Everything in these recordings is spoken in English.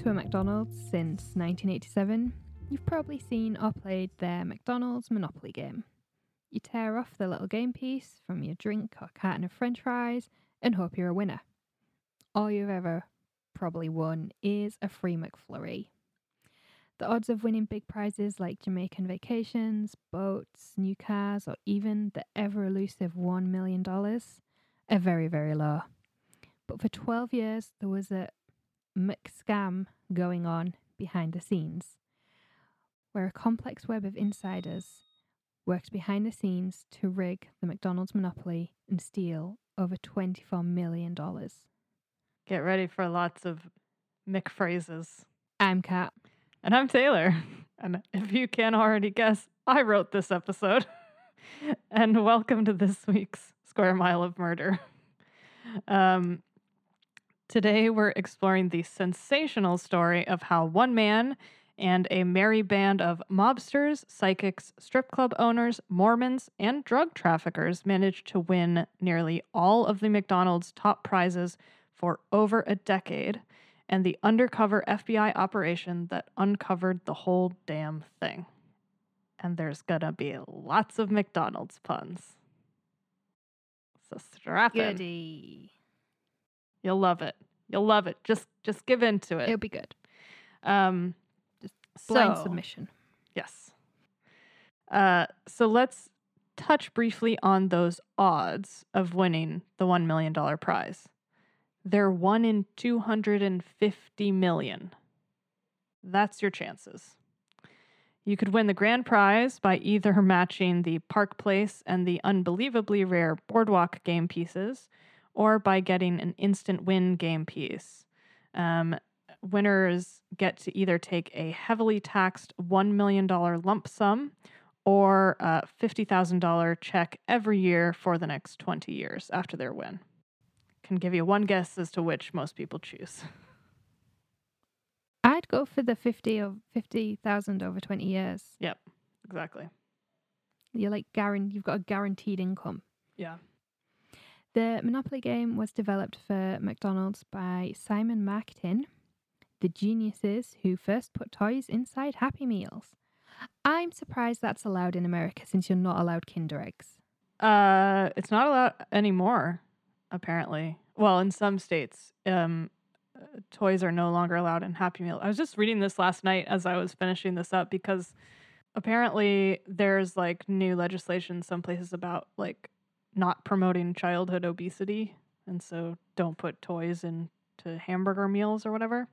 To a McDonald's since 1987, you've probably seen or played their McDonald's Monopoly game. You tear off the little game piece from your drink or carton of french fries and hope you're a winner. All you've ever probably won is a free McFlurry. The odds of winning big prizes like Jamaican vacations, boats, new cars, or even the ever elusive $1 million are very, very low. But for 12 years, there was a McScam going on behind the scenes, where a complex web of insiders works behind the scenes to rig the McDonald's monopoly and steal over $24 million. Get ready for lots of McPhrases. I'm Kat. And I'm Taylor. And if you can't already guess, I wrote this episode. and welcome to this week's Square Mile of Murder. Um, today we're exploring the sensational story of how one man and a merry band of mobsters, psychics, strip club owners, Mormons, and drug traffickers managed to win nearly all of the McDonald's top prizes for over a decade and the undercover FBI operation that uncovered the whole damn thing. And there's gonna be lots of McDonald's puns. So strap in. Goody. You'll love it. You'll love it. Just just give in to it. It'll be good. Um Blind so- submission. Yes. Uh, so let's touch briefly on those odds of winning the $1 million prize. They're 1 in 250 million. That's your chances. You could win the grand prize by either matching the Park Place and the unbelievably rare Boardwalk game pieces, or by getting an instant win game piece. Um, winners get to either take a heavily taxed $1 million lump sum or a $50,000 check every year for the next 20 years after their win. Can give you one guess as to which most people choose. I'd go for the 50 of 50,000 over 20 years. Yep, exactly. You're like guaranteed, you've got a guaranteed income. Yeah. The Monopoly game was developed for McDonald's by Simon Marketing, the geniuses who first put toys inside Happy Meals. I'm surprised that's allowed in America since you're not allowed Kinder eggs. Uh, it's not allowed anymore, apparently. Well, in some states, um, uh, toys are no longer allowed in Happy Meal. I was just reading this last night as I was finishing this up because apparently there's like new legislation some places about like not promoting childhood obesity, and so don't put toys into hamburger meals or whatever.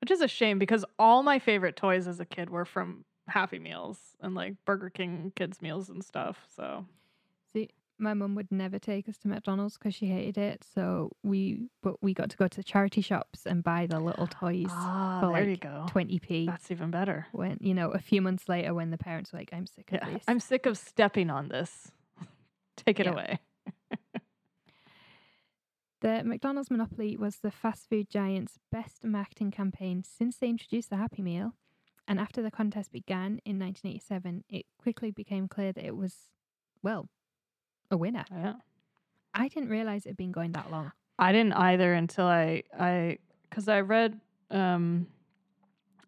Which is a shame because all my favorite toys as a kid were from Happy Meals and like Burger King kids meals and stuff. So See, my mum would never take us to McDonald's because she hated it. So we, but we got to go to the charity shops and buy the little toys ah, for there you like go. 20p. That's even better. when you know a few months later when the parents were like i'm sick of Yeah, this I'm sick of stepping on this. Take it Yeah. away. the mcdonald's monopoly was the fast food giant's best marketing campaign since they introduced the happy meal and after the contest began in 1987 it quickly became clear that it was well a winner Yeah. i didn't realize it had been going that long I didn't either until I I because I read um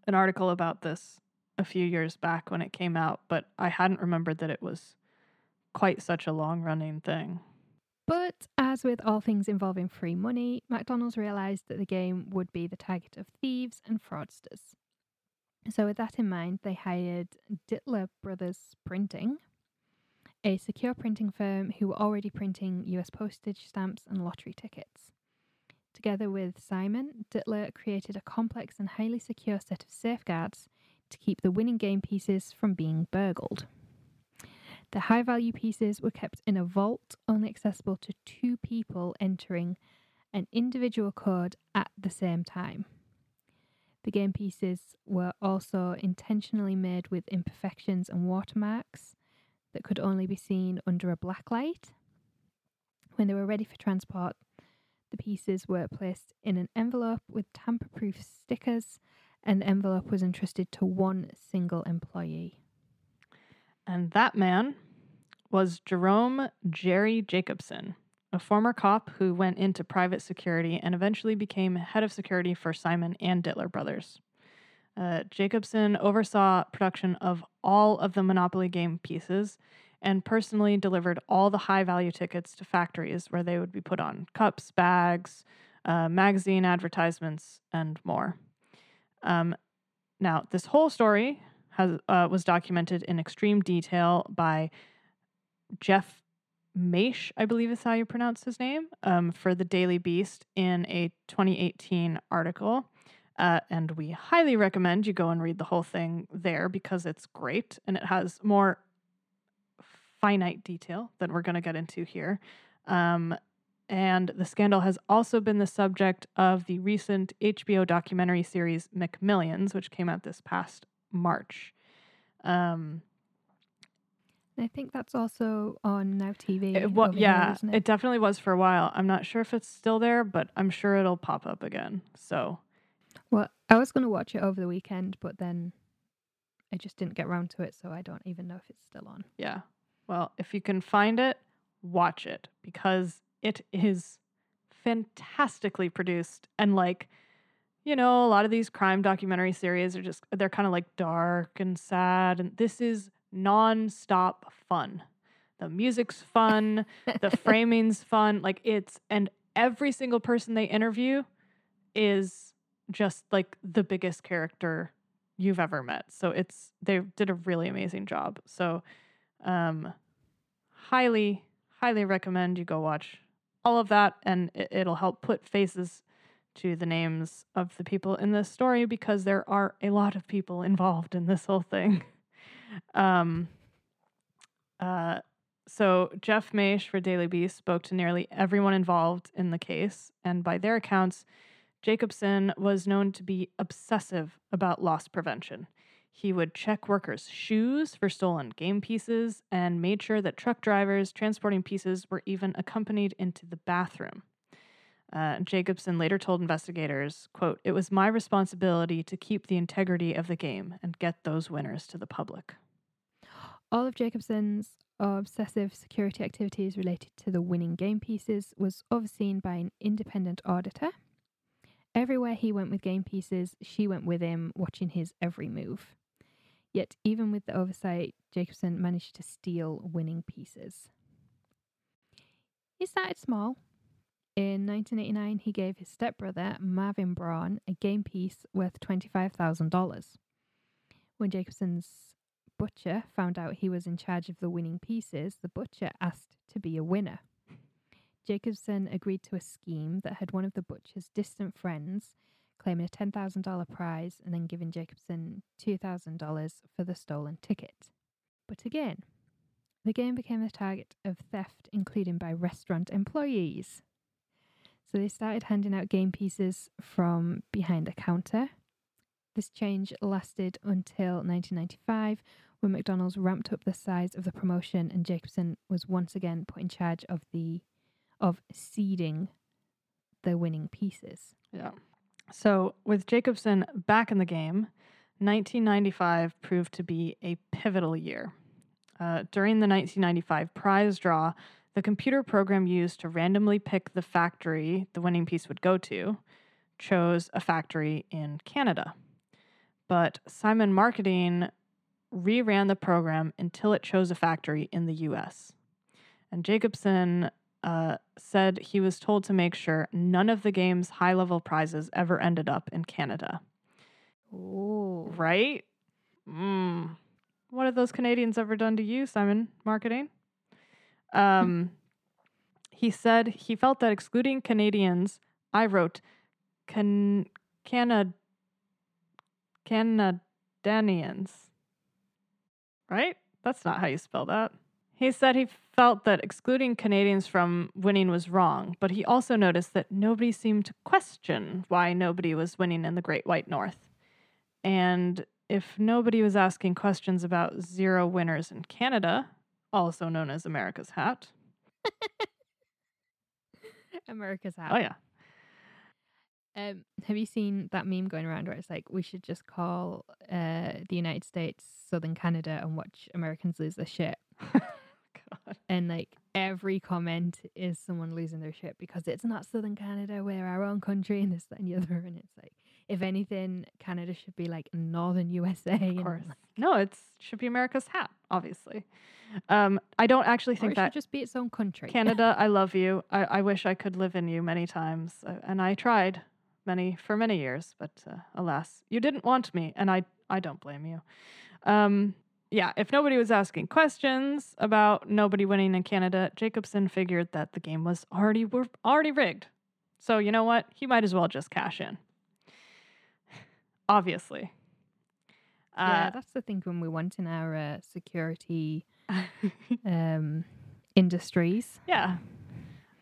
an article about this a few years back when it came out, but I hadn't remembered that it was quite such a long running thing. But as with all things involving free money, McDonald's realised that the game would be the target of thieves and fraudsters. So, with that in mind, they hired Dittler Brothers Printing, a secure printing firm who were already printing US postage stamps and lottery tickets. Together with Simon, Dittler created a complex and highly secure set of safeguards to keep the winning game pieces from being burgled. The high value pieces were kept in a vault only accessible to two people entering an individual code at the same time. The game pieces were also intentionally made with imperfections and watermarks that could only be seen under a black light. When they were ready for transport, the pieces were placed in an envelope with tamper proof stickers, and the envelope was entrusted to one single employee. And that man was Jerome Jerry Jacobson, a former cop who went into private security and eventually became head of security for Simon and Dittler Brothers. Uh, Jacobson oversaw production of all of the Monopoly game pieces and personally delivered all the high value tickets to factories where they would be put on cups, bags, uh, magazine advertisements, and more. Um, now, this whole story has uh, was documented in extreme detail by Jeff Maysh, I believe is how you pronounce his name, um, for the Daily Beast in a 2018 article. Uh, and we highly recommend you go and read the whole thing there because it's great and it has more finite detail than we're going to get into here. Um, and the scandal has also been the subject of the recent HBO documentary series McMillions, which came out this past March. Um, I think that's also on Now TV. it, wa- yeah, it? it? definitely was for a while. I'm not sure if it's still there, but I'm sure it'll pop up again. So, Well, I was going to watch it over the weekend, but then I just didn't get around to it, so I don't even know if it's still on. yeah. Well, if you can find it, watch it because it is fantastically produced and like you know, a lot of these crime documentary series are just they're kind of like dark and sad and this is non-stop fun. The music's fun, the framing's fun, like it's and every single person they interview is just like the biggest character you've ever met. So it's they did a really amazing job. So um highly highly recommend you go watch all of that and it, it'll help put faces to the names of the people in this story because there are a lot of people involved in this whole thing. Um, uh, so Jeff Maysh for Daily Beast spoke to nearly everyone involved in the case, and by their accounts, Jacobson was known to be obsessive about loss prevention. He would check workers' shoes for stolen game pieces and made sure that truck drivers transporting pieces were even accompanied into the bathroom. Uh, Jacobson later told investigators, quote, It was my responsibility to keep the integrity of the game and get those winners to the public. All of Jacobson's obsessive security activities related to the winning game pieces was overseen by an independent auditor. Everywhere he went with game pieces, she went with him, watching his every move. Yet, even with the oversight, Jacobson managed to steal winning pieces. He started small. In 1989, he gave his stepbrother, Marvin Braun, a game piece worth $25,000. When Jacobson's butcher found out he was in charge of the winning pieces, the butcher asked to be a winner. Jacobson agreed to a scheme that had one of the butcher's distant friends claiming a $10,000 prize and then giving Jacobson $2,000 for the stolen ticket. But again, the game became the target of theft, including by restaurant employees. So they started handing out game pieces from behind a counter. This change lasted until 1995 when McDonald's ramped up the size of the promotion and Jacobson was once again put in charge of the of seeding the winning pieces. Yeah. So, with Jacobson back in the game, 1995 proved to be a pivotal year. Uh, during the 1995 prize draw, the computer program used to randomly pick the factory the winning piece would go to chose a factory in Canada. But Simon Marketing reran the program until it chose a factory in the US. And Jacobson uh, said he was told to make sure none of the game's high level prizes ever ended up in Canada. Oh. Right? Mm. What have those Canadians ever done to you, Simon Marketing? Um, he said he felt that excluding Canadians, I wrote, can, Canad, Canadians. Right? That's not how you spell that. He said he felt that excluding Canadians from winning was wrong, but he also noticed that nobody seemed to question why nobody was winning in the Great White North. And if nobody was asking questions about zero winners in Canada, also known as America's hat. America's hat. Oh, yeah. Um, have you seen that meme going around where it's like we should just call uh, the United States Southern Canada and watch Americans lose their shit? God. and like every comment is someone losing their shit because it's not Southern Canada, we're our own country, and this, that, and the other. And it's like, if anything, Canada should be like Northern USA. Of course. like, No, it should be America's hat, obviously. Um, I don't actually think it that should just be its own country. Canada, I love you. I, I wish I could live in you many times, uh, and I tried many for many years, but uh, alas, you didn't want me, and I I don't blame you. Um, yeah, if nobody was asking questions about nobody winning in Canada, Jacobson figured that the game was already were already rigged. So you know what? He might as well just cash in. Obviously. yeah, Uh, that's the thing when we want in our uh, security um, industries. Yeah.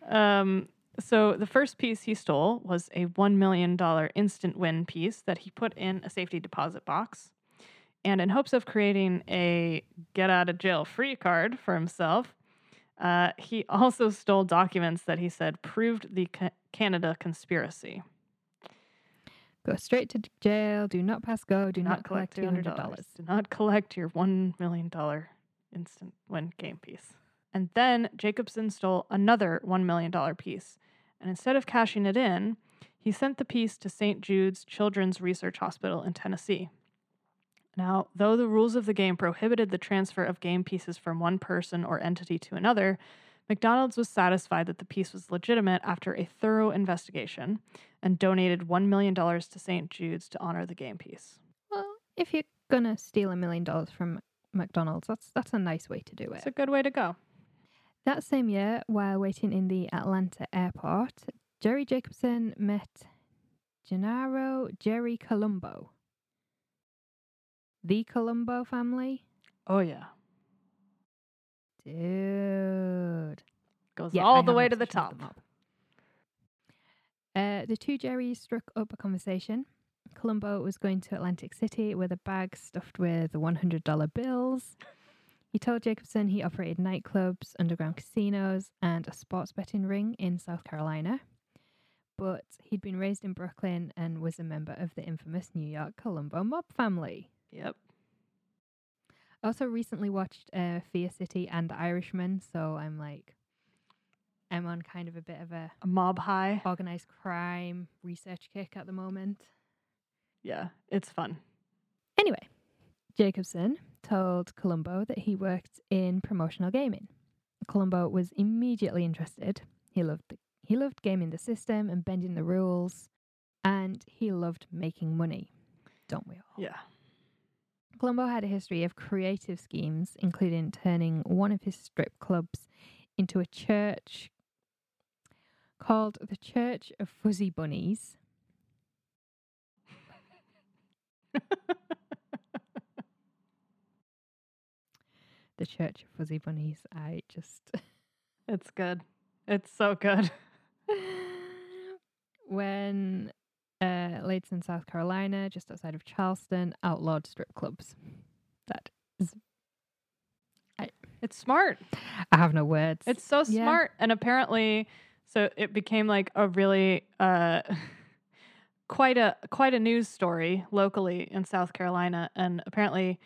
Um, so the first piece he stole was a $1 million instant win piece that he put in a safety deposit box. And in hopes of creating a get out of jail free card for himself, uh, he also stole documents that he said proved the Ca- Canada conspiracy. Go straight to jail. Do not pass go. Do not, collect two hundred dollars. Do not collect your $1 million instant win game piece. And then Jacobson stole another $1 million piece. And instead of cashing it in, he sent the piece to St. Jude's Children's Research Hospital in Tennessee. Now, though the rules of the game prohibited the transfer of game pieces from one person or entity to another, McDonald's was satisfied that the piece was legitimate after a thorough investigation and donated $1 million to St. Jude's to honor the game piece. Well, if you're gonna steal a million dollars from McDonald's, that's that's a nice way to do it. It's a good way to go. That same year, while waiting in the Atlanta airport, Jerry Jacobson met Gennaro Jerry Colombo. The Colombo family? Oh yeah, Dude. goes Yeah, I all the way to the top. the. Uh, the two Jerrys struck up a conversation. Colombo was going to Atlantic City with a bag stuffed with $100 bills. He told Jacobson he operated nightclubs, underground casinos, and a sports betting ring in South Carolina. But he'd been raised in Brooklyn and was a member of the infamous New York Colombo mob family. Yep. I also recently watched uh, Fear City and The Irishman, so I'm like, I'm on kind of a bit of a A mob high. organized crime research kick at the moment. Yeah, it's fun. Anyway, Jacobson told Colombo that he worked in promotional gaming. Colombo was immediately interested. He loved the, he loved gaming the system and bending the rules, and he loved making money. Don't we all? Yeah. Colombo had a history of creative schemes, including turning one of his strip clubs into a church called the Church of Fuzzy Bunnies. the Church of Fuzzy Bunnies. I just. It's good. It's so good. when uh, in South Carolina, just outside of Charleston, outlawed strip clubs. That It's smart. I have no words. It's so Yeah. smart. And apparently, so it became like a really uh quite a quite a news story locally in South Carolina. And apparently,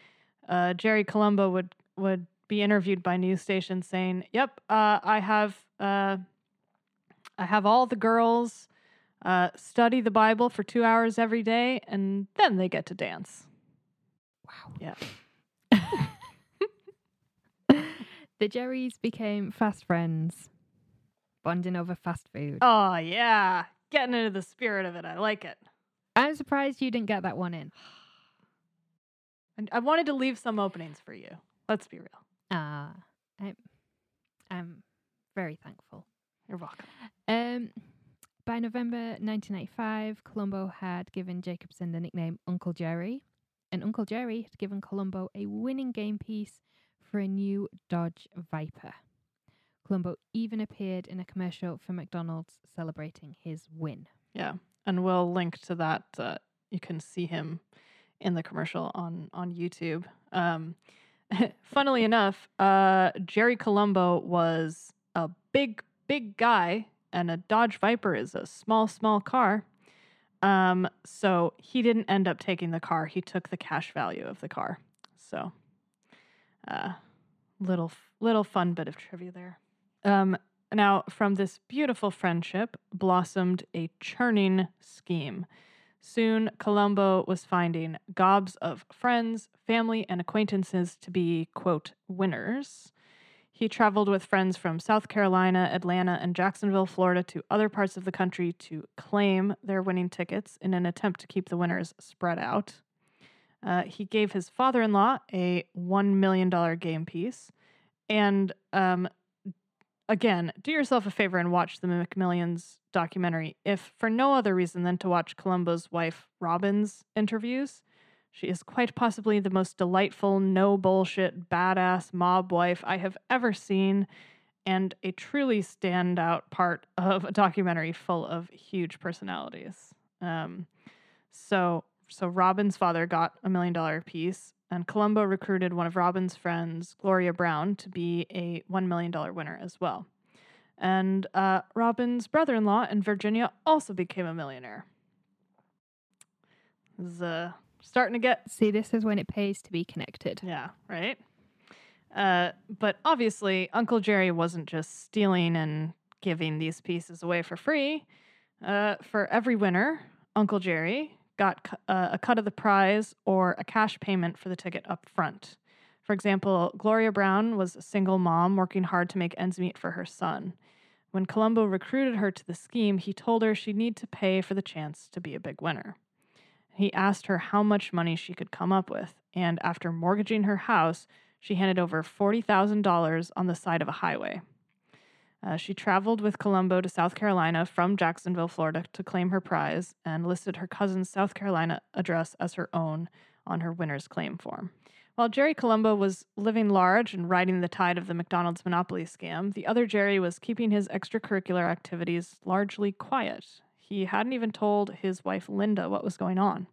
uh, Jerry Colombo would would be interviewed by news stations saying, "Yep, uh, I have uh, I have all the girls uh, study the Bible for two hours every day, and then they get to dance." wow. Yeah. the Jerrys became fast friends, bonding over fast food. Oh yeah, getting into the spirit of it. I like it. I'm surprised you didn't get that one in. And I wanted to leave some openings for you. Let's be real. Ah, I'm, I'm very thankful. You're welcome. Um, by November 1995, Colombo had given Jacobson the nickname Uncle Jerry, and Uncle Jerry had given Colombo a winning game piece for a new Dodge Viper. Colombo even appeared in a commercial for McDonald's celebrating his win. Yeah, and we'll link to that. Uh, you can see him in the commercial on on YouTube. Um, funnily enough, uh, Jerry Colombo was a big big guy, and a Dodge Viper is a small small car. Um, so he didn't end up taking the car. He took the cash value of the car. So, uh, Little little fun bit of trivia there. Um, now, from this beautiful friendship blossomed a churning scheme. Soon, Colombo was finding gobs of friends, family, and acquaintances to be, quote, winners. He traveled with friends from South Carolina, Atlanta, and Jacksonville, Florida to other parts of the country to claim their winning tickets in an attempt to keep the winners spread out. Uh, he gave his father in law a $1 million game piece. And um, again, do yourself a favor and watch the McMillions documentary, if for no other reason than to watch Colombo's wife Robin's interviews. She is quite possibly the most delightful, no bullshit, badass mob wife I have ever seen, and a truly standout part of a documentary full of huge personalities. Um, so, so Robin's father got a million dollar piece, and Colombo recruited one of Robin's friends, Gloria Brown, to be a one million dollar winner as well. And uh, Robin's brother in law in Virginia also became a millionaire. Uh, starting to get See, this is when it pays to be connected. yeah, right? Uh, but obviously, Uncle Jerry wasn't just stealing and giving these pieces away for free. Uh, for every winner, Uncle Jerry got cu- uh, a cut of the prize or a cash payment for the ticket up front. For example, Gloria Brown was a single mom working hard to make ends meet for her son. When Colombo recruited her to the scheme, he told her she'd need to pay for the chance to be a big winner. He asked her how much money she could come up with, and after mortgaging her house, she handed over $40,000 on the side of a highway. Uh, she traveled with Colombo to South Carolina from Jacksonville, Florida, to claim her prize and listed her cousin's South Carolina address as her own on her winner's claim form. While Jerry Colombo was living large and riding the tide of the McDonald's monopoly scam, the other Jerry was keeping his extracurricular activities largely quiet. He hadn't even told his wife Linda what was going on.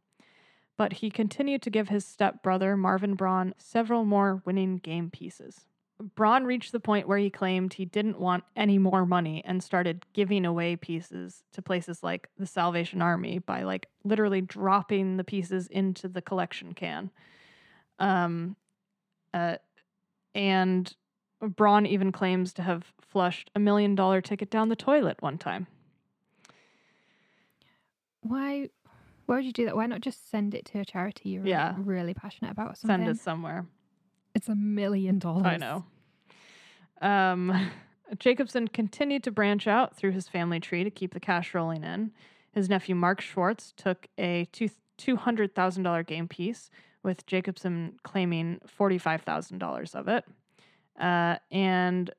But he continued to give his stepbrother, Marvin Braun, several more winning game pieces. Braun reached the point where he claimed he didn't want any more money and started giving away pieces to places like the Salvation Army by like literally dropping the pieces into the collection can. Um, uh, and Braun even claims to have flushed a million dollar ticket down the toilet one time. Why? Why would you do that? Why not just send it to a charity you're Yeah. really passionate about? Or something? Send it somewhere. It's a million dollars. I know. Um, Jacobson continued to branch out through his family tree to keep the cash rolling in. His nephew Mark Schwartz took a two two hundred thousand dollar game piece, with Jacobson claiming forty five thousand dollars of it, uh, and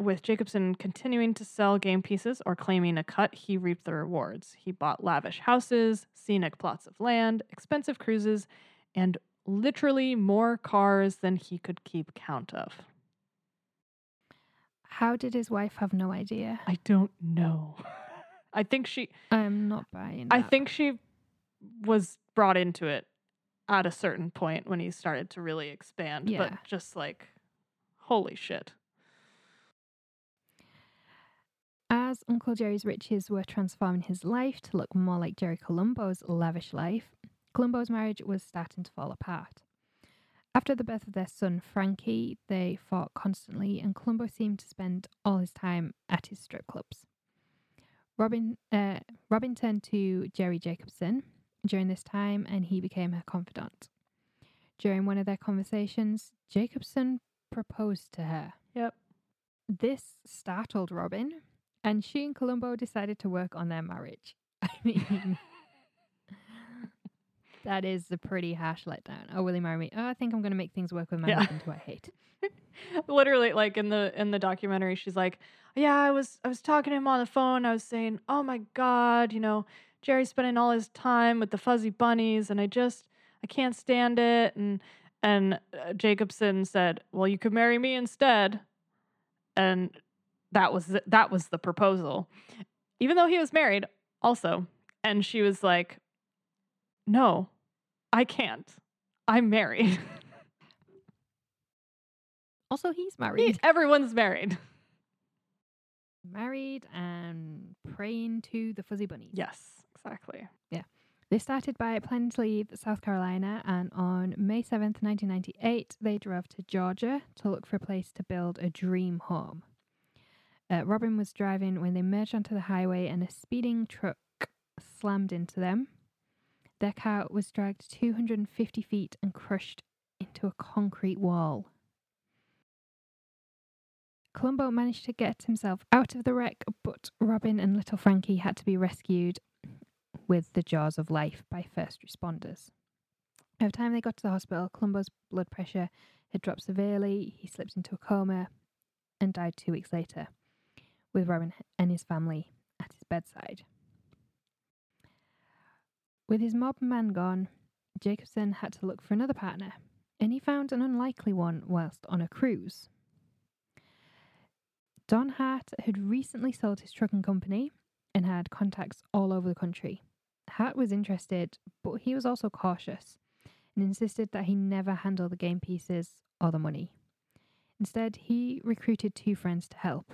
with Jacobson continuing to sell game pieces or claiming a cut, he reaped the rewards. He bought lavish houses, scenic plots of land, expensive cruises, and literally more cars than he could keep count of. How did his wife have no idea? I don't know. I think she I'm not buying. I that. think she was brought into it at a certain point when he started to really expand, Yeah. but just like holy shit. As Uncle Jerry's riches were transforming his life to look more like Jerry Colombo's lavish life, Colombo's marriage was starting to fall apart. After the birth of their son Frankie, they fought constantly, and Colombo seemed to spend all his time at his strip clubs. Robin, uh, Robin turned to Jerry Jacobson during this time, and he became her confidant. During one of their conversations, Jacobson proposed to her. Yep. This startled Robin, and she and Colombo decided to work on their marriage. I mean, that is a pretty harsh letdown. Oh, will he marry me? Oh, I think I'm going to make things work with my Yeah. husband who I hate. Literally like in the in the documentary she's like, "Yeah, I was I was talking to him on the phone. I was saying, "Oh my god, you know, Jerry's spending all his time with the fuzzy bunnies and I just I can't stand it." And and uh, Jacobson said, "Well, you could marry me instead." And that was the, that was the proposal. Even though he was married also. And she was like, "No, I can't. I'm married." Also, he's married. Everyone's married. married and praying to the fuzzy bunny Yes, exactly. Yeah they started by planning to leave South Carolina, and on May 7th, 1998, they drove to Georgia to look for a place to build a dream home. Uh, Robin was driving when they merged onto the highway, and a speeding truck slammed into them. Their car was dragged 250 feet and crushed into a concrete wall. Colombo managed to get himself out of the wreck, but Robin and little Frankie had to be rescued with the jaws of life by first responders. By the time they got to the hospital, Colombo's blood pressure had dropped severely. He slipped into a coma and died two weeks later, with Robin and his family at his bedside. With his mob man gone, Jacobson had to look for another partner, and he found an unlikely one whilst on a cruise. Don Hart had recently sold his trucking company and had contacts all over the country. Hart was interested, but he was also cautious and insisted that he never handle the game pieces or the money. Instead, he recruited two friends to help.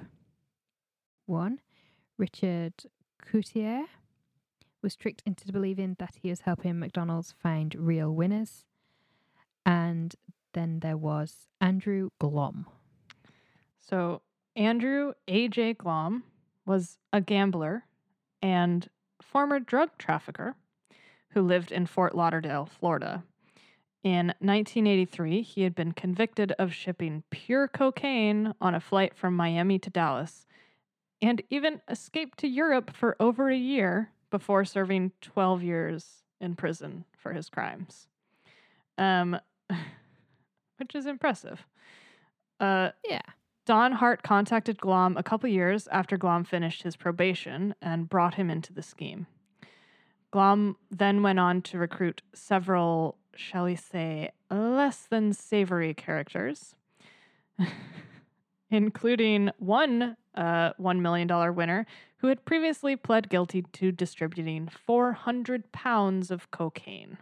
One, Richard Coutier, was tricked into believing that he was helping McDonald's find real winners. And then there was Andrew Glomb. So Andrew A.J. Glomb was a gambler and former drug trafficker who lived in Fort Lauderdale, Florida. In 1983, he had been convicted of shipping pure cocaine on a flight from Miami to Dallas and even escaped to Europe for over a year before serving 12 years in prison for his crimes. Um, which is impressive. Uh, Yeah. Don Hart contacted Glomb a couple years after Glomb finished his probation and brought him into the scheme. Glomb then went on to recruit several, shall we say, less than savory characters, including one uh, $1 million winner who had previously pled guilty to distributing 400 pounds of cocaine.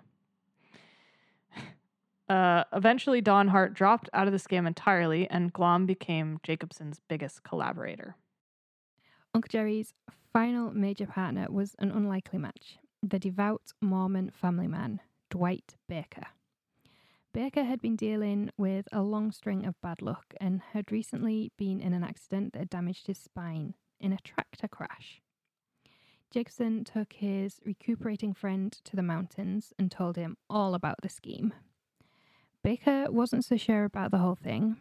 Uh, eventually, Don Hart dropped out of the scam entirely, and Glomb became Jacobson's biggest collaborator. Uncle Jerry's final major partner was an unlikely match the devout Mormon family man, Dwight Baker. Baker had been dealing with a long string of bad luck and had recently been in an accident that damaged his spine in a tractor crash. Jacobson took his recuperating friend to the mountains and told him all about the scheme. Baker wasn't so sure about the whole thing.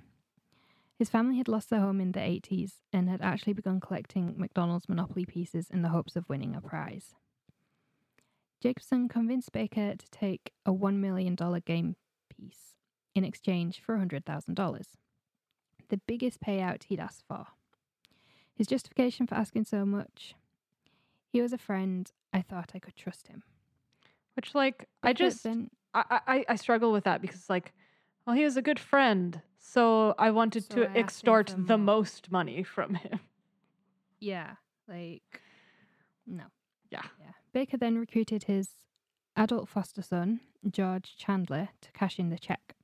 His family had lost their home in the 80s and had actually begun collecting McDonald's Monopoly pieces in the hopes of winning a prize. Jacobson convinced Baker to take a $1 million game piece in exchange for $100,000, the biggest payout he'd asked for. His justification for asking so much he was a friend. I thought I could trust him. Which, like, I just then- I, I I struggle with that because, like, well, he was a good friend, so I wanted So to I extort the more. most money from him. Yeah, like no. Yeah. Yeah. Baker then recruited his adult foster son, George Chandler, to cash in the check.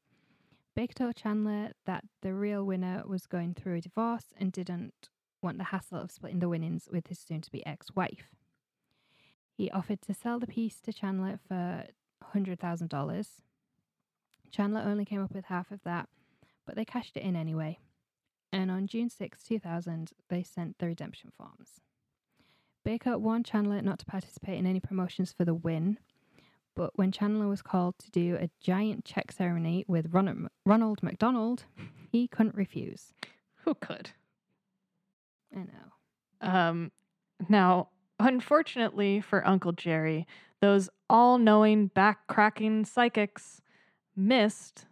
Baker told Chandler that the real winner was going through a divorce and didn't want the hassle of splitting the winnings with his soon to be ex wife. He offered to sell the piece to Chandler for $100,000. Chandler only came up with half of that, but they cashed it in anyway and on June 6, 2000, they sent the redemption forms. Baker warned Chandler not to participate in any promotions for the win, but when Chandler was called to do a giant check ceremony with Ron- Ronald McDonald, he couldn't refuse. Who could? I know. Um, now, unfortunately for Uncle Jerry, those all knowing, back cracking psychics missed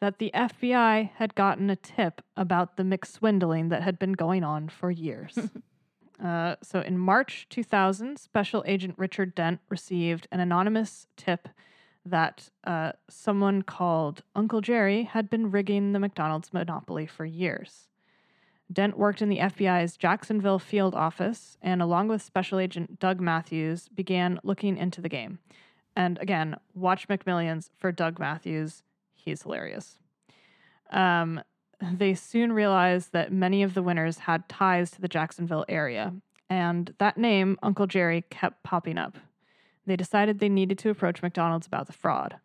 that the FBI had gotten a tip about the McSwindling that had been going on for years. uh, so in March 2000, Special Agent Richard Dent received an anonymous tip that uh, someone called Uncle Jerry had been rigging the McDonald's monopoly for years. Dent worked in the FBI's Jacksonville field office and, along with Special Agent Doug Matthews, began looking into the game. And again, watch McMillions for Doug Matthews. He's hilarious. Um, they soon realized that many of the winners had ties to the Jacksonville area, and that name, Uncle Jerry, kept popping up. They decided they needed to approach McDonald's about the fraud.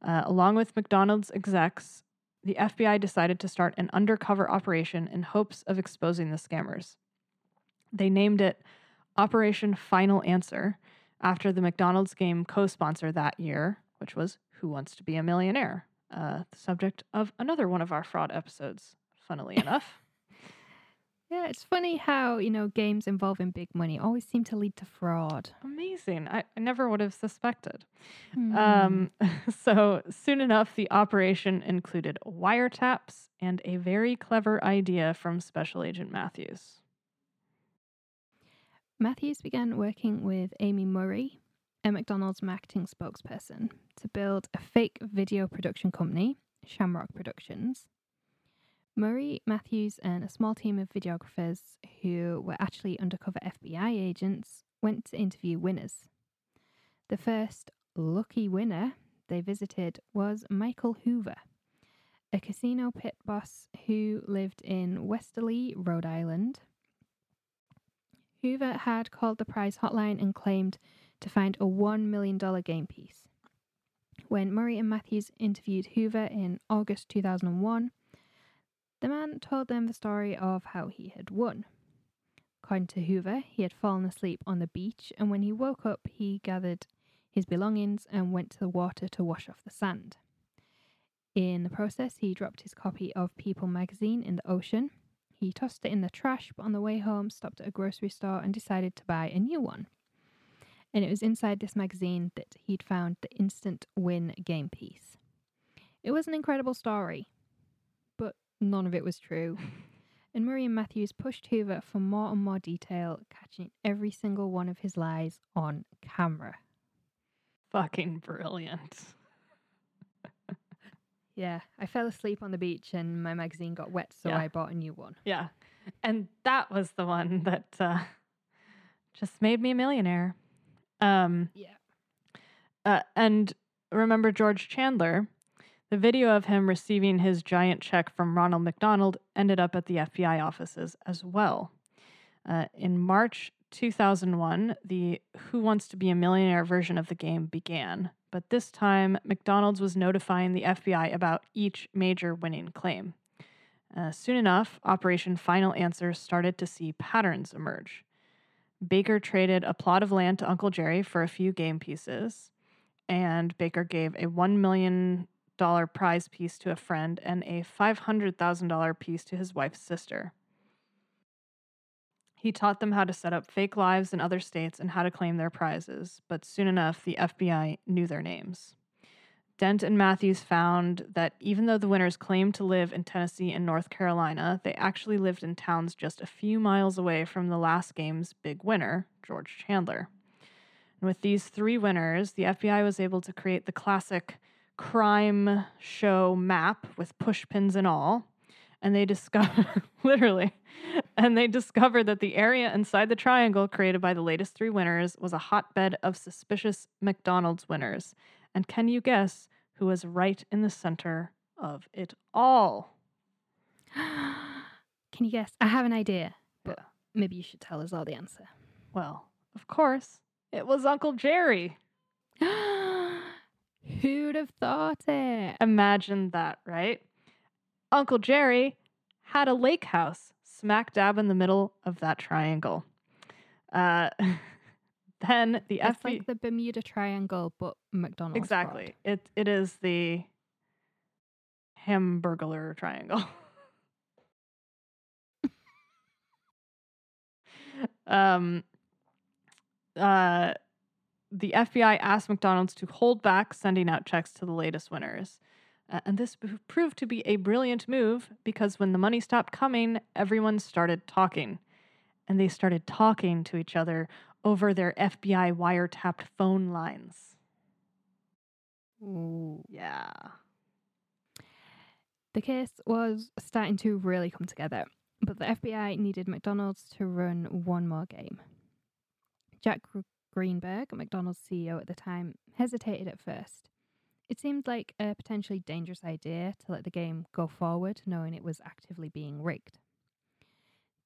Uh, along with McDonald's execs, the FBI decided to start an undercover operation in hopes of exposing the scammers. They named it Operation Final Answer after the McDonald's game co sponsor that year, which was Who Wants to Be a Millionaire, uh, the subject of another one of our fraud episodes, funnily enough. Yeah, it's funny how, you know, games involving big money always seem to lead to fraud. Amazing. I, I never would have suspected. Hmm. Um, so soon enough, the operation included wiretaps and a very clever idea from Special Agent Matthews. Matthews began working with Amy Murray, a McDonald's marketing spokesperson, to build a fake video production company, Shamrock Productions. Murray, Matthews, and a small team of videographers who were actually undercover FBI agents went to interview winners. The first lucky winner they visited was Michael Hoover, a casino pit boss who lived in Westerly, Rhode Island. Hoover had called the prize hotline and claimed to find a $1 million game piece. When Murray and Matthews interviewed Hoover in August 2001, the man told them the story of how he had won. According to Hoover, he had fallen asleep on the beach, and when he woke up, he gathered his belongings and went to the water to wash off the sand. In the process, he dropped his copy of People magazine in the ocean. He tossed it in the trash, but on the way home, stopped at a grocery store and decided to buy a new one. And it was inside this magazine that he'd found the instant win game piece. It was an incredible story, but none of it was true. And Murray and Matthews pushed Hoover for more and more detail, catching every single one of his lies on camera. Fucking brilliant. Yeah, I fell asleep on the beach and my magazine got wet, so Yeah. I bought a new one. Yeah. And that was the one that uh, just made me a millionaire. Um, Yeah. uh, and remember George Chandler? The video of him receiving his giant check from Ronald McDonald ended up at the FBI offices as well. Uh, in March 2001, the Who Wants to Be a Millionaire version of the game began, but this time McDonald's was notifying the FBI about each major winning claim. Uh, soon enough, Operation Final Answer started to see patterns emerge. Baker traded a plot of land to Uncle Jerry for a few game pieces, and Baker gave a $1 million prize piece to a friend and a $500,000 piece to his wife's sister. He taught them how to set up fake lives in other states and how to claim their prizes, but soon enough, the FBI knew their names. Dent and Matthews found that even though the winners claimed to live in Tennessee and North Carolina, they actually lived in towns just a few miles away from the last game's big winner, George Chandler. And with these three winners, the FBI was able to create the classic crime show map with push pins and all. And they discovered, literally, and they discovered that the area inside the triangle created by the latest three winners was a hotbed of suspicious McDonald's winners. And can you guess who was right in the center of it all? Can you guess? I have an idea, but Yeah. maybe you should tell us all the answer. Well, of course, it was Uncle Jerry. Who'd have thought it? Imagine that, right? Uncle Jerry had a lake house smack dab in the middle of that triangle. Uh, then the It's FBI. like the Bermuda Triangle, but McDonald's. fraud. exactly. It it is the Hamburglar triangle. um. Uh, the FBI asked McDonald's to hold back sending out checks to the latest winners. Uh, and this proved to be a brilliant move because when the money stopped coming, everyone started talking. And they started talking to each other over their FBI wiretapped phone lines. Ooh. Yeah. The case was starting to really come together, but the FBI needed McDonald's to run one more game. Jack Greenberg, McDonald's CEO at the time, hesitated at first. It seemed like a potentially dangerous idea to let the game go forward knowing it was actively being rigged.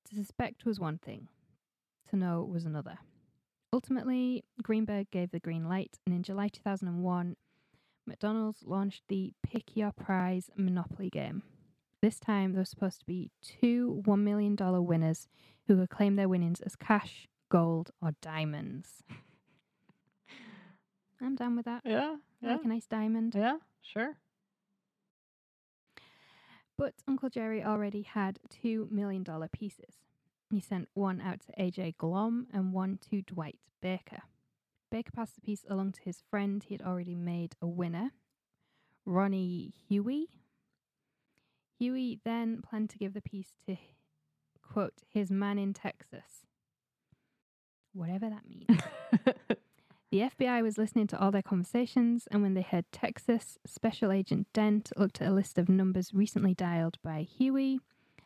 To suspect was one thing, to know was another. Ultimately, Greenberg gave the green light, and in July 2001, McDonald's launched the Pick Your Prize Monopoly game. This time, there were supposed to be two $1 million winners who could claim their winnings as cash, gold, or diamonds. I'm down with that. Yeah. I Yeah. like a nice diamond. Yeah. Sure. But Uncle Jerry already had $2 million pieces. He sent one out to AJ Glomb and one to Dwight Baker. Baker passed the piece along to his friend he had already made a winner, Ronnie Huey. Huey then planned to give the piece to, quote, his man in Texas. Whatever that means. The FBI was listening to all their conversations, and when they heard Texas, Special Agent Dent looked at a list of numbers recently dialed by Huey,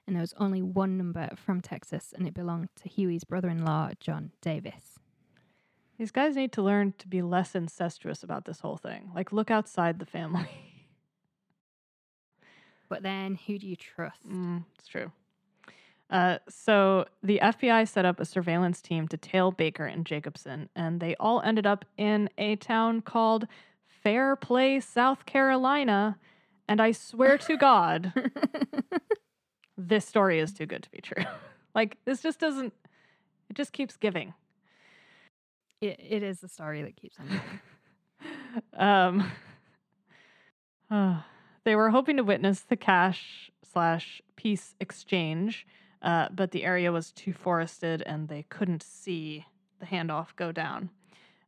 and there was only one number from Texas, and it belonged to Huey's brother in law, John Davis. These guys need to learn to be less incestuous about this whole thing. Like, look outside the family. But then, who do you trust? Mm, it's true. Uh, so the FBI set up a surveillance team to tail Baker and Jacobson, and they all ended up in a town called Fairplay, South Carolina. And I swear to God, this story is too good to be true. like, this just doesn't, it just keeps giving. it, it is the story that keeps on um, uh, they were hoping to witness the cash slash peace exchange, uh, but the area was too forested and they couldn't see the handoff go down.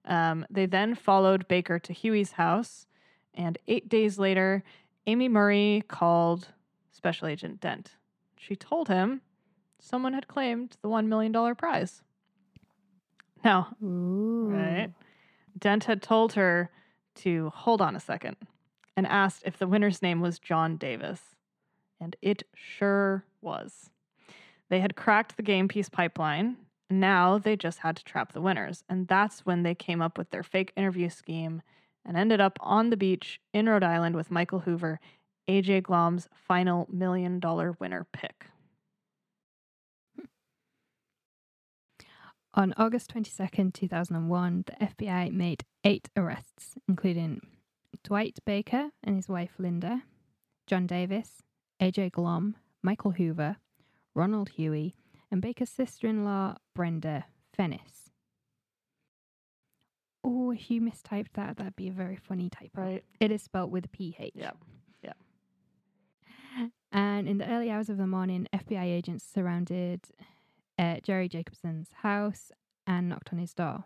Um, they then followed Baker to Huey's house, and eight days later, Amy Murray called Special Agent Dent. She told him someone had claimed the $1 million prize. Now, Ooh. Right. Dent had told her to hold on a second and asked if the winner's name was John Davis. And it sure was. They had cracked the game piece pipeline. Now they just had to trap the winners. And that's when they came up with their fake interview scheme and ended up on the beach in Rhode Island with Michael Hoover, AJ Glomb's final million dollar winner pick. On August 22nd, 2001, the FBI made eight arrests, including Dwight Baker and his wife Linda, John Davis, AJ Glomb, Michael Hoover, Ronald Huey, and Baker's sister in law, Brenda Phennis. Oh, if you mistyped that, that'd be a very funny typo. Right. It is spelled with a PH. Yep. Yep. And in the early hours of the morning, FBI agents surrounded uh, Jerry Jacobson's house and knocked on his door.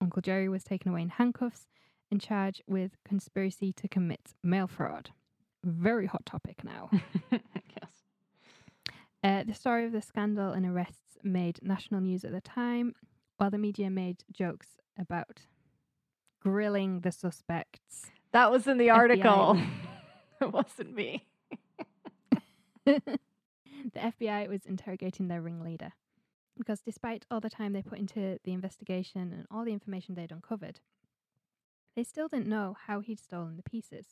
Uncle Jerry was taken away in handcuffs and charged with conspiracy to commit mail fraud. Very hot topic now. yes. Uh, the story of the scandal and arrests made national news at the time, while the media made jokes about grilling the suspects. That was in the FBI. article. it wasn't me. the FBI was interrogating their ringleader because despite all the time they put into the investigation and all the information they'd uncovered, they still didn't know how he'd stolen the pieces.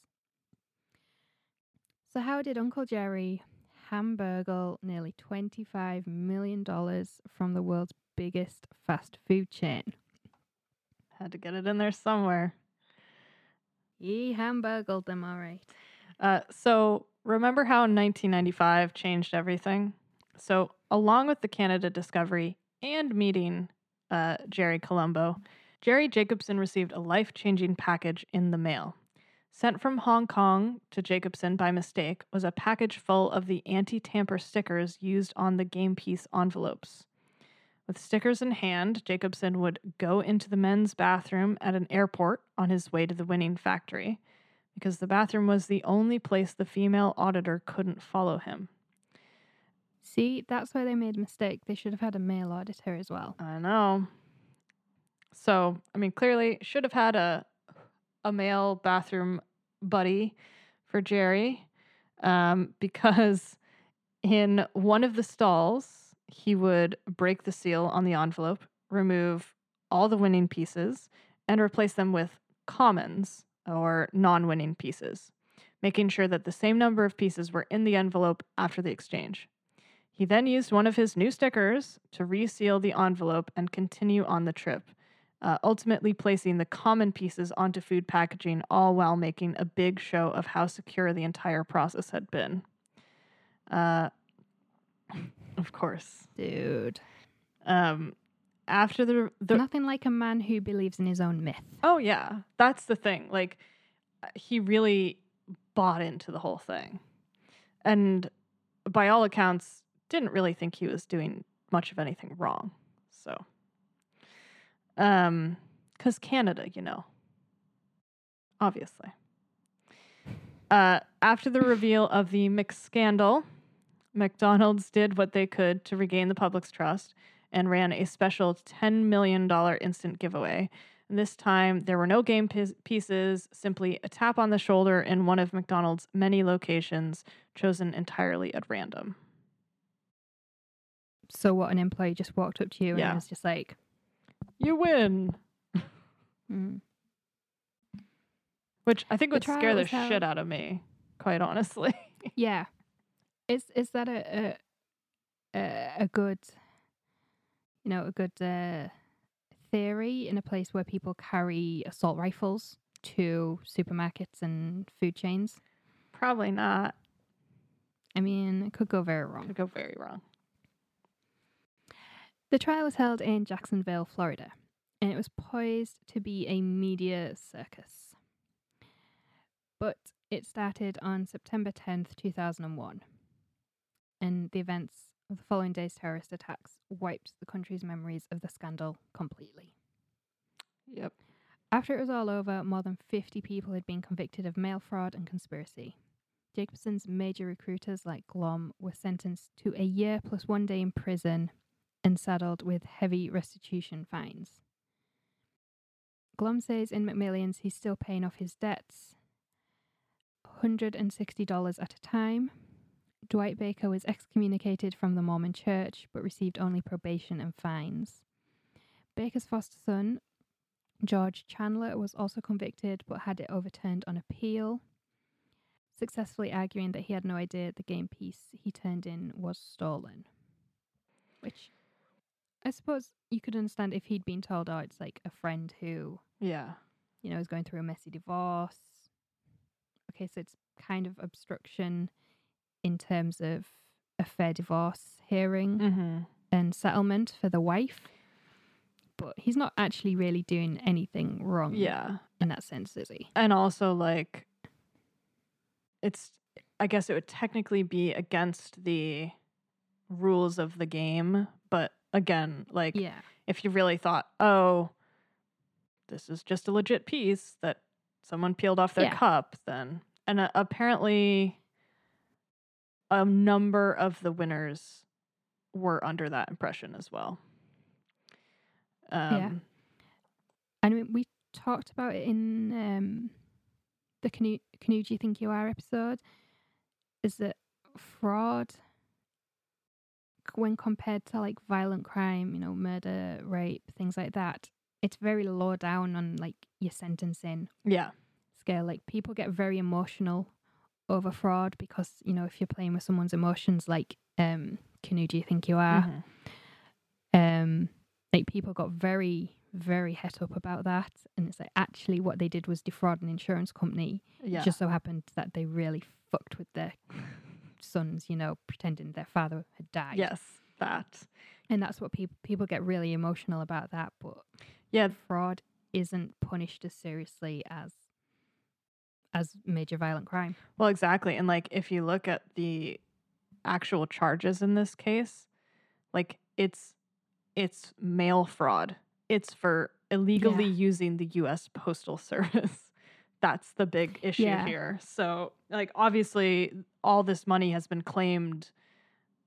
So, how did Uncle Jerry hamburgle nearly $25 million from the world's biggest fast food chain? Had to get it in there somewhere. He hamburgled them, all right. Uh, so remember how 1995 changed everything? So along with the Canada discovery and meeting uh, Jerry Colombo, Jerry Jacobson received a life-changing package in the mail. Sent from Hong Kong to Jacobson by mistake was a package full of the anti-tamper stickers used on the game piece envelopes. With stickers in hand, Jacobson would go into the men's bathroom at an airport on his way to the winning factory because the bathroom was the only place the female auditor couldn't follow him. See, that's why they made a mistake. They should have had a male auditor as well. I know. So, I mean, clearly should have had a a male bathroom buddy for Jerry um, because in one of the stalls he would break the seal on the envelope, remove all the winning pieces, and replace them with commons or non-winning pieces, making sure that the same number of pieces were in the envelope after the exchange. He then used one of his new stickers to reseal the envelope and continue on the trip. uh, ultimately placing the common pieces onto food packaging, all while making a big show of how secure the entire process had been. Uh, of course. Dude. Um, after the the Nothing like a man who believes in his own myth. oh yeah, that's the thing. Like uh, he really bought into the whole thing, and by all accounts, didn't really think he was doing much of anything wrong. So, um, because Canada, you know, obviously. Uh, after the reveal of the McScandal, McDonald's did what they could to regain the public's trust and ran a special $10 million instant giveaway. And this time, there were no game pies- pieces, simply a tap on the shoulder in one of McDonald's many locations, chosen entirely at random. So what? An employee just walked up to you Yeah. and was just like, You win! mm. Which I think would scare the shit out of me, quite honestly. "Yeah." Is is that a a a, a good, you know, a good uh, theory in a place where people carry assault rifles to supermarkets and food chains? Probably not. I mean, it could go very wrong. Could go very wrong. The trial was held in Jacksonville, Florida, and it was poised to be a media circus. But it started on September 10th, 2001, and the events the following day's terrorist attacks wiped the country's memories of the scandal completely. Yep. After it was all over, more than 50 people had been convicted of mail fraud and conspiracy. Jacobson's major recruiters, like Glomb, were sentenced to a year plus one day in prison and saddled with heavy restitution fines. Glomb says in McMillions he's still paying off his debts, $160 at a time. Dwight Baker was excommunicated from the Mormon church but received only probation and fines. Baker's foster son, George Chandler, was also convicted but had it overturned on appeal, successfully arguing that he had no idea the game piece he turned in was stolen. Which I suppose you could understand if he'd been told, oh, it's like a friend who, Yeah. you know, is going through a messy divorce. Okay, so it's kind of obstruction in terms of a fair divorce hearing Mm-hmm. and settlement for the wife. But he's not actually really doing anything wrong Yeah. in that sense, is he? And also, like, it's, I guess it would technically be against the rules of the game. But again, like, Yeah. if you really thought, oh, this is just a legit piece that someone peeled off their Yeah. cup, then. And uh, apparently, a number of the winners were under that impression as well. Um, Yeah. I mean, we talked about it in um, the Canoe, Canoe Do You Think You Are episode. Is that fraud, when compared to like violent crime, you know, murder, rape, things like that, it's very low down on like your sentencing Yeah. scale. Like people get very emotional over fraud because, you know, if you're playing with someone's emotions, like um, Canoe Do You Think You Are, Mhm. um like people got very very het up about that and it's like actually what they did was defraud an insurance company Yeah. it just so happened that they really fucked with their sons you know pretending their father had died yes, that. and that's what people people get really emotional about that but Yeah. fraud isn't punished as seriously as as major violent crime Well, exactly. And like if you look at the actual charges in this case, like it's it's mail fraud. It's for illegally Yeah. using the US Postal Service. That's the big issue Yeah. here. So, like obviously all this money has been claimed,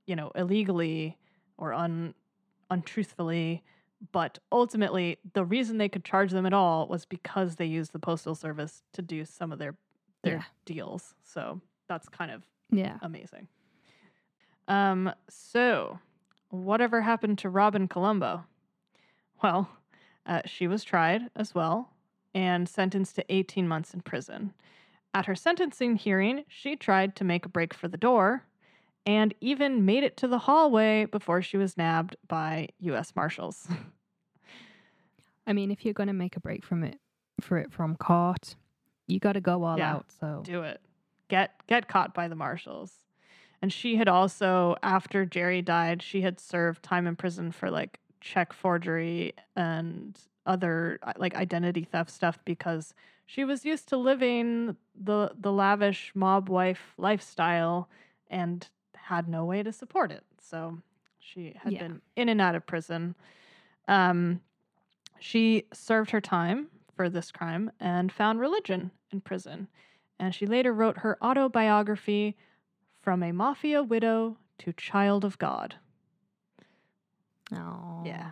you know, illegally or un untruthfully, but ultimately the reason they could charge them at all was because they used the postal service to do some of their their Yeah. deals. So that's kind of yeah amazing. Um, so whatever happened to Robin Colombo? Well, uh, she was tried as well and sentenced to 18 months in prison. At her sentencing hearing, she tried to make a break for the door and even made it to the hallway before she was nabbed by U.S. Marshals. I mean, if you're going to make a break from it for it from court, you got to go all Yeah. out. So do it. Get get caught by the marshals. And she had also, after Jerry died, she had served time in prison for like check forgery and other uh, like identity theft stuff because she was used to living the the lavish mob wife lifestyle and had no way to support it. So she had Yeah. been in and out of prison. Um, she served her time for this crime and found religion in prison. And she later wrote her autobiography, From a Mafia Widow to Child of God. oh, Yeah.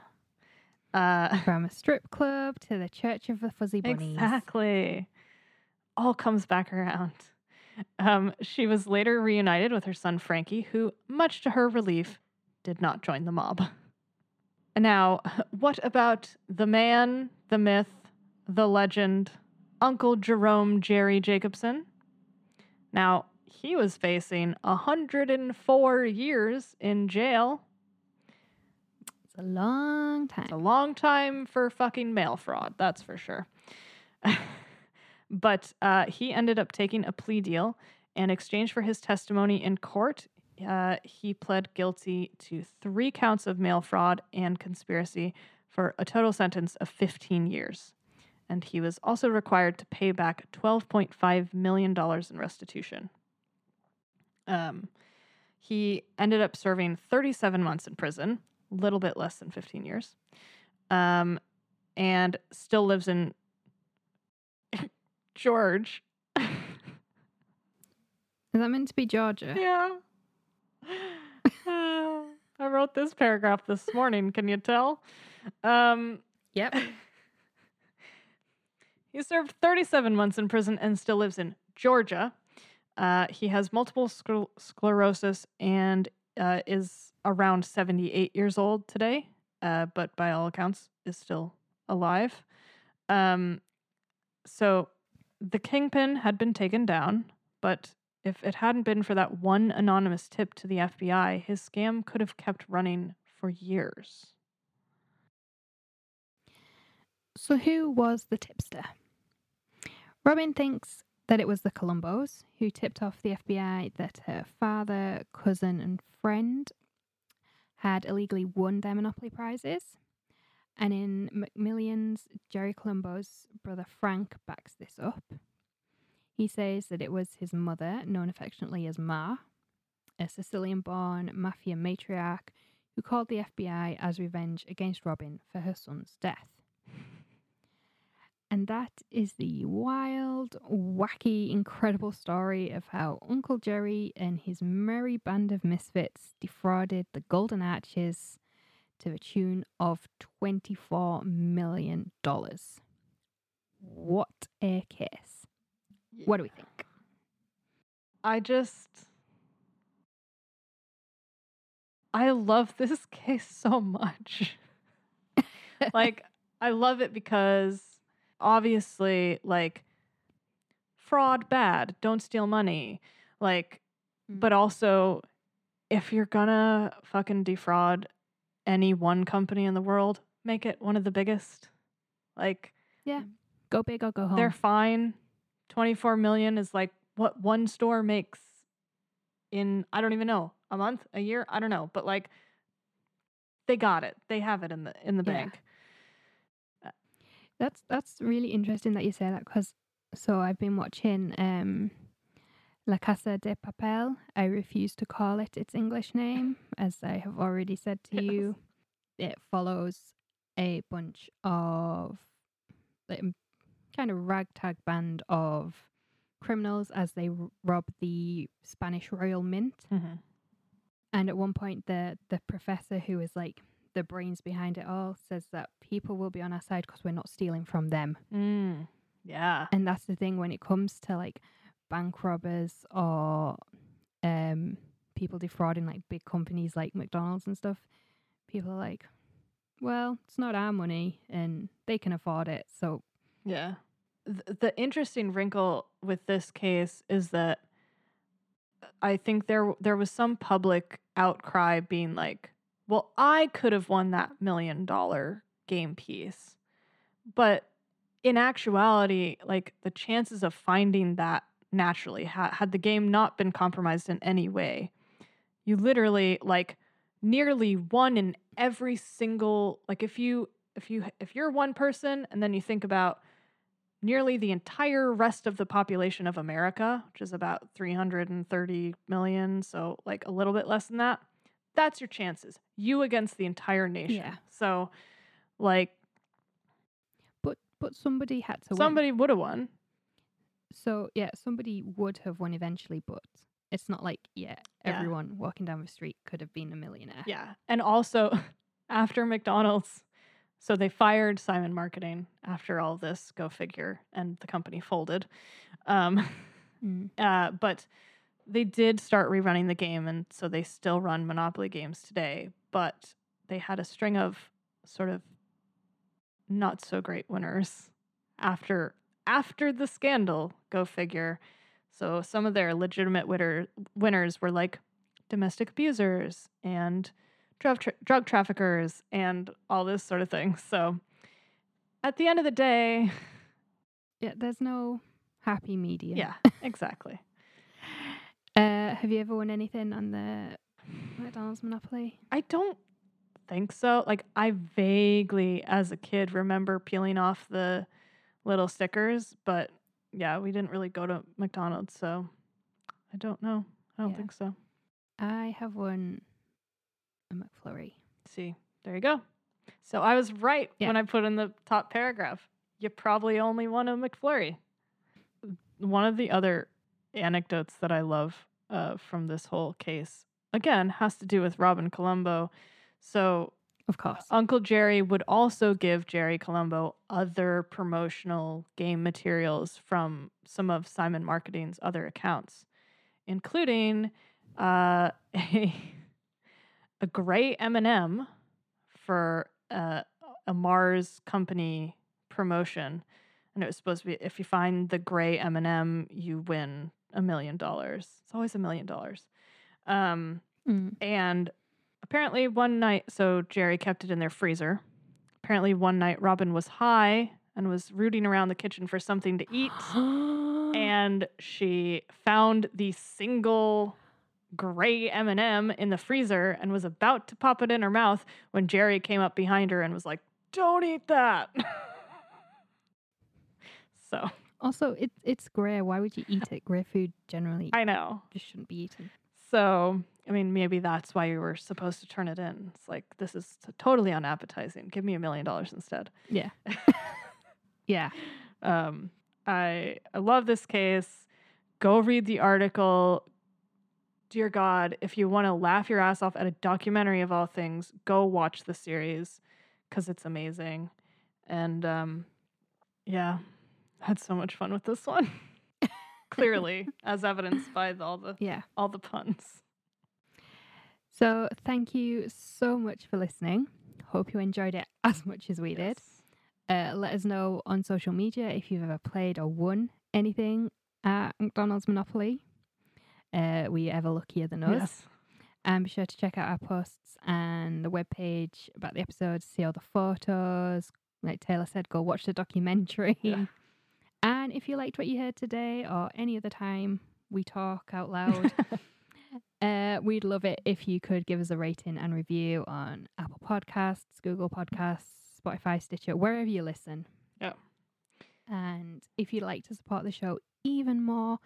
Uh, From a strip club to the Church of the Fuzzy Bunnies. exactly. All comes back around. Um, she was later reunited with her son Frankie, who, much to her relief, did not join the mob. Now, what about the man, the myth, the legend, Uncle Jerome Jerry Jacobson? Now, he was facing 104 years in jail. It's a long time. It's a long time for fucking mail fraud, that's for sure. but uh, he ended up taking a plea deal. In exchange for his testimony in court, uh, he pled guilty to three counts of mail fraud and conspiracy for a total sentence of 15 years. And he was also required to pay back $12.5 million in restitution. Um, he ended up serving 37 months in prison, a little bit less than 15 years, um, and still lives in George. Is that meant to be Georgia? yeah. Uh, I wrote this paragraph this morning. Can you tell? Um, Yep. he served 37 months in prison and still lives in Georgia. Uh, he has multiple scler- sclerosis and uh, is around 78 years old today, uh, but by all accounts is still alive. Um, so the kingpin had been taken down, but if it hadn't been for that one anonymous tip to the FBI, his scam could have kept running for years. So, who was the tipster? Robin thinks that it was the Colombos who tipped off the FBI that her father, cousin, and friend had illegally won their Monopoly prizes. And in McMillions, Jerry Colombo's brother Frank backs this up. He says that it was his mother, known affectionately as Ma, a Sicilian born mafia matriarch who called the FBI as revenge against Robin for her son's death. And that is the wild, wacky, incredible story of how Uncle Jerry and his merry band of misfits defrauded the Golden Arches to the tune of $24 million. What a case. What do we think? I just I love this case so much. like I love it because obviously like fraud bad, don't steal money. Like but mm-hmm. also if you're gonna fucking defraud any one company in the world, make it one of the biggest. Like yeah, Go big or go home. they're fine. 24 million is like what one store makes in I don't even know, a month, a year, I don't know, but like they got it. They have it in the in the Yeah. bank. That's that's really interesting that you say that because so I've been watching um La Casa de Papel. I refuse to call it its English name, as I have already said to Yes. you. It follows a bunch of like, kind of ragtag band of criminals as they r- rob the Spanish Royal Mint. Mhm. And at one point, the the professor who is like the brains behind it all says that people will be on our side because we're not stealing from them. Mm. Yeah. And that's the thing when it comes to like bank robbers or um people defrauding like big companies like McDonald's and stuff. People are like, well, it's not our money and they can afford it. So Yeah. Th- the interesting wrinkle with this case is that I think there there was some public outcry being like, "Well, I could have won that million dollar game piece." but in actuality, like the chances of finding that naturally, ha- had the game not been compromised in any way, you literally like nearly one in every single like if you if you if you're one person and then you think about nearly the entire rest of the population of America, which is about 330 million, so like a little bit less than that. That's your chances. You against the entire nation. Yeah. So like But but somebody had to somebody would have won. So yeah, somebody would have won eventually, but it's not like yeah, Yeah. everyone walking down the street could have been a millionaire. Yeah. And also after McDonald's, so they fired Simon Marketing after all this, go figure, and the company folded. Um, Mm. uh, but they did start rerunning the game, and so they still run Monopoly games today. But they had a string of sort of not so great winners after after the scandal. Go figure. So some of their legitimate winner, winners were like domestic abusers and drug tra- drug traffickers and all this sort of thing. So at the end of the day, Yeah, there's no happy medium. yeah, exactly. Uh, have you ever won anything on the McDonald's Monopoly? I don't think so. Like I vaguely as a kid remember peeling off the little stickers, but yeah, we didn't really go to McDonald's, so I don't know. I don't Yeah. think so. I have one a McFlurry. See, there you go. So I was right Yeah. when I put in the top paragraph. You probably only want a McFlurry. One of the other anecdotes that I love uh, from this whole case, again, has to do with Robin Colombo. So Of course. Uncle Jerry would also give Jerry Colombo other promotional game materials from some of Simon Marketing's other accounts, including uh, a a gray M&M for uh, a Mars company promotion, and it was supposed to be if you find the gray M&M, you win a million dollars. It's always a million dollars. Um, Mm. and apparently, one night, so Jerry kept it in their freezer. Apparently, one night, Robin was high and was rooting around the kitchen for something to eat. and she found the single gray M&M in the freezer and was about to pop it in her mouth when Jerry came up behind her and was like, "Don't eat that." so, also, it, it's grey. Why would you eat it? Grey food generally I know. just shouldn't be eaten. So, I mean, maybe that's why you were supposed to turn it in. It's like, this is totally unappetizing. Give me a million dollars instead. Yeah. yeah. Um, I I love this case. Go read the article. Dear God, if you want to laugh your ass off at a documentary of all things, go watch the series because it's amazing. And um, yeah, had so much fun with this one. Clearly, as evidenced by the, all the Yeah. all the puns. So thank you so much for listening. Hope you enjoyed it as much as we did. Uh, let us know on social media if you've ever played or won anything at McDonald's Monopoly. Uh, were you ever luckier than us? Yes. And be sure to check out our posts and the webpage about the episodes, see all the photos. Like Taylor said, go watch the documentary. Yeah. And if you liked what you heard today or any other time we talk out loud, uh, we'd love it if you could give us a rating and review on Apple Podcasts, Google Podcasts, Spotify, Stitcher, wherever you listen. Yeah. And if you'd like to support the show even more,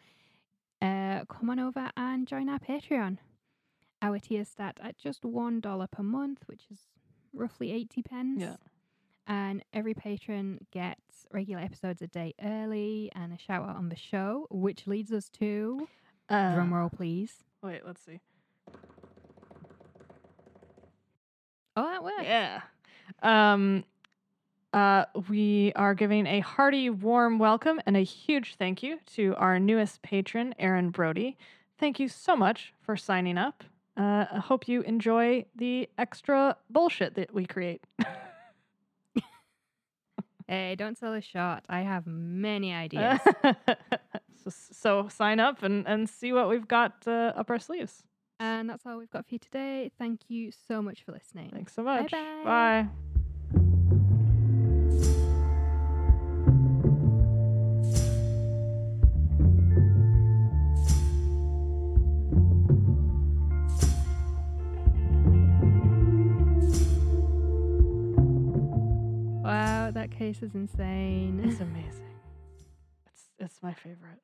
uh, come on over and join our Patreon. Our tiers start at just $1 per month, which is roughly 80 pence. Yeah. And every patron gets regular episodes a day early and a shout out on the show, which leads us to Uh, drum roll, please. Wait, let's see. Oh, that works. Yeah. Um, uh, we are giving a hearty, warm welcome and a huge thank you to our newest patron, Aaron Brody. Thank you so much for signing up. Uh, I hope you enjoy the extra bullshit that we create. Hey, don't sell a shot. I have many ideas. so, so sign up and, and see what we've got uh, up our sleeves. and that's all we've got for you today. Thank you so much for listening. Thanks so much. Bye-bye. Bye. god, that case is insane. It's amazing. It's it's my favorite.